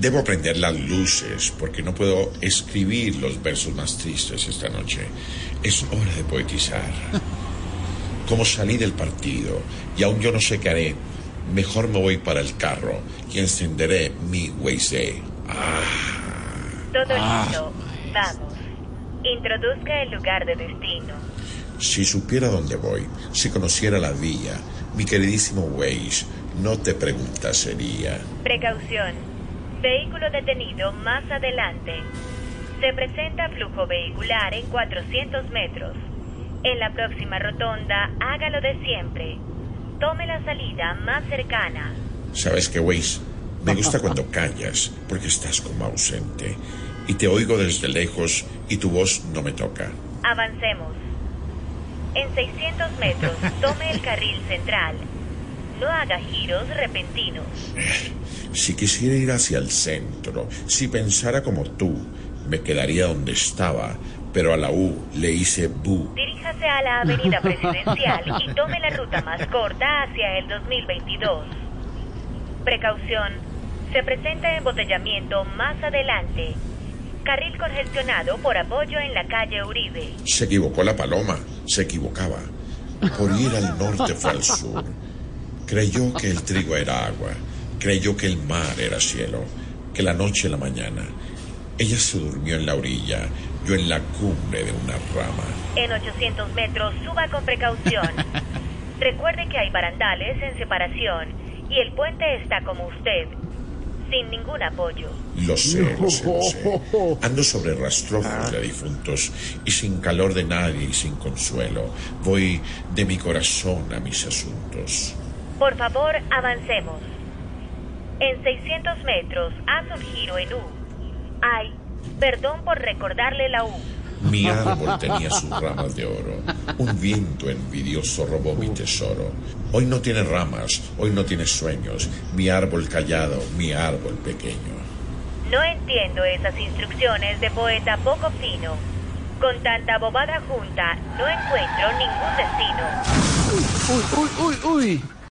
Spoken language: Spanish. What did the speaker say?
Debo prender las luces porque no puedo escribir los versos más tristes esta noche. Es hora de poetizar. Como salí del partido y aún yo no sé qué haré, mejor me voy para el carro y encenderé mi Waze. Ah. Todo listo. Vamos. Introduzca el lugar de destino. Si supiera dónde voy, si conociera la vía, mi queridísimo Waze, no te preguntasería. Precaución. Vehículo detenido más adelante. Se presenta flujo vehicular en 400 metros. En la próxima rotonda, hágalo de siempre. Tome la salida más cercana. ¿Sabes qué, Waze? Me gusta cuando callas, porque estás como ausente. Y te oigo desde lejos y tu voz no me toca. Avancemos. En 600 metros, tome el carril central. No haga giros repentinos. Si quisiera ir hacia el centro, si pensara como tú, me quedaría donde estaba, pero a la U le hice bu. Diríjase a la avenida presidencial y tome la ruta más corta hacia el 2022. Precaución. Se presenta embotellamiento más adelante. Carril congestionado por apoyo en la calle Uribe. Se equivocó la paloma, se equivocaba. Por ir al norte fue al sur. Creyó que el trigo era agua, creyó que el mar era cielo, que la noche la mañana. Ella se durmió en la orilla, yo en la cumbre de una rama. En 800 metros, suba con precaución. Recuerde que hay barandales en separación y el puente está como usted, sin ningún apoyo. Lo sé, lo sé, lo sé. Ando sobre rastrojos de difuntos y sin calor de nadie y sin consuelo. Voy de mi corazón a mis asuntos. Por favor, avancemos. En 600 metros, haz un giro en U. Ay, perdón por recordarle la U. Mi árbol tenía sus ramas de oro. Un viento envidioso robó mi tesoro. Hoy no tiene ramas, hoy no tiene sueños. Mi árbol callado, mi árbol pequeño. No entiendo esas instrucciones de poeta poco fino. Con tanta bobada junta, no encuentro ningún destino. Uy, uy, uy, uy.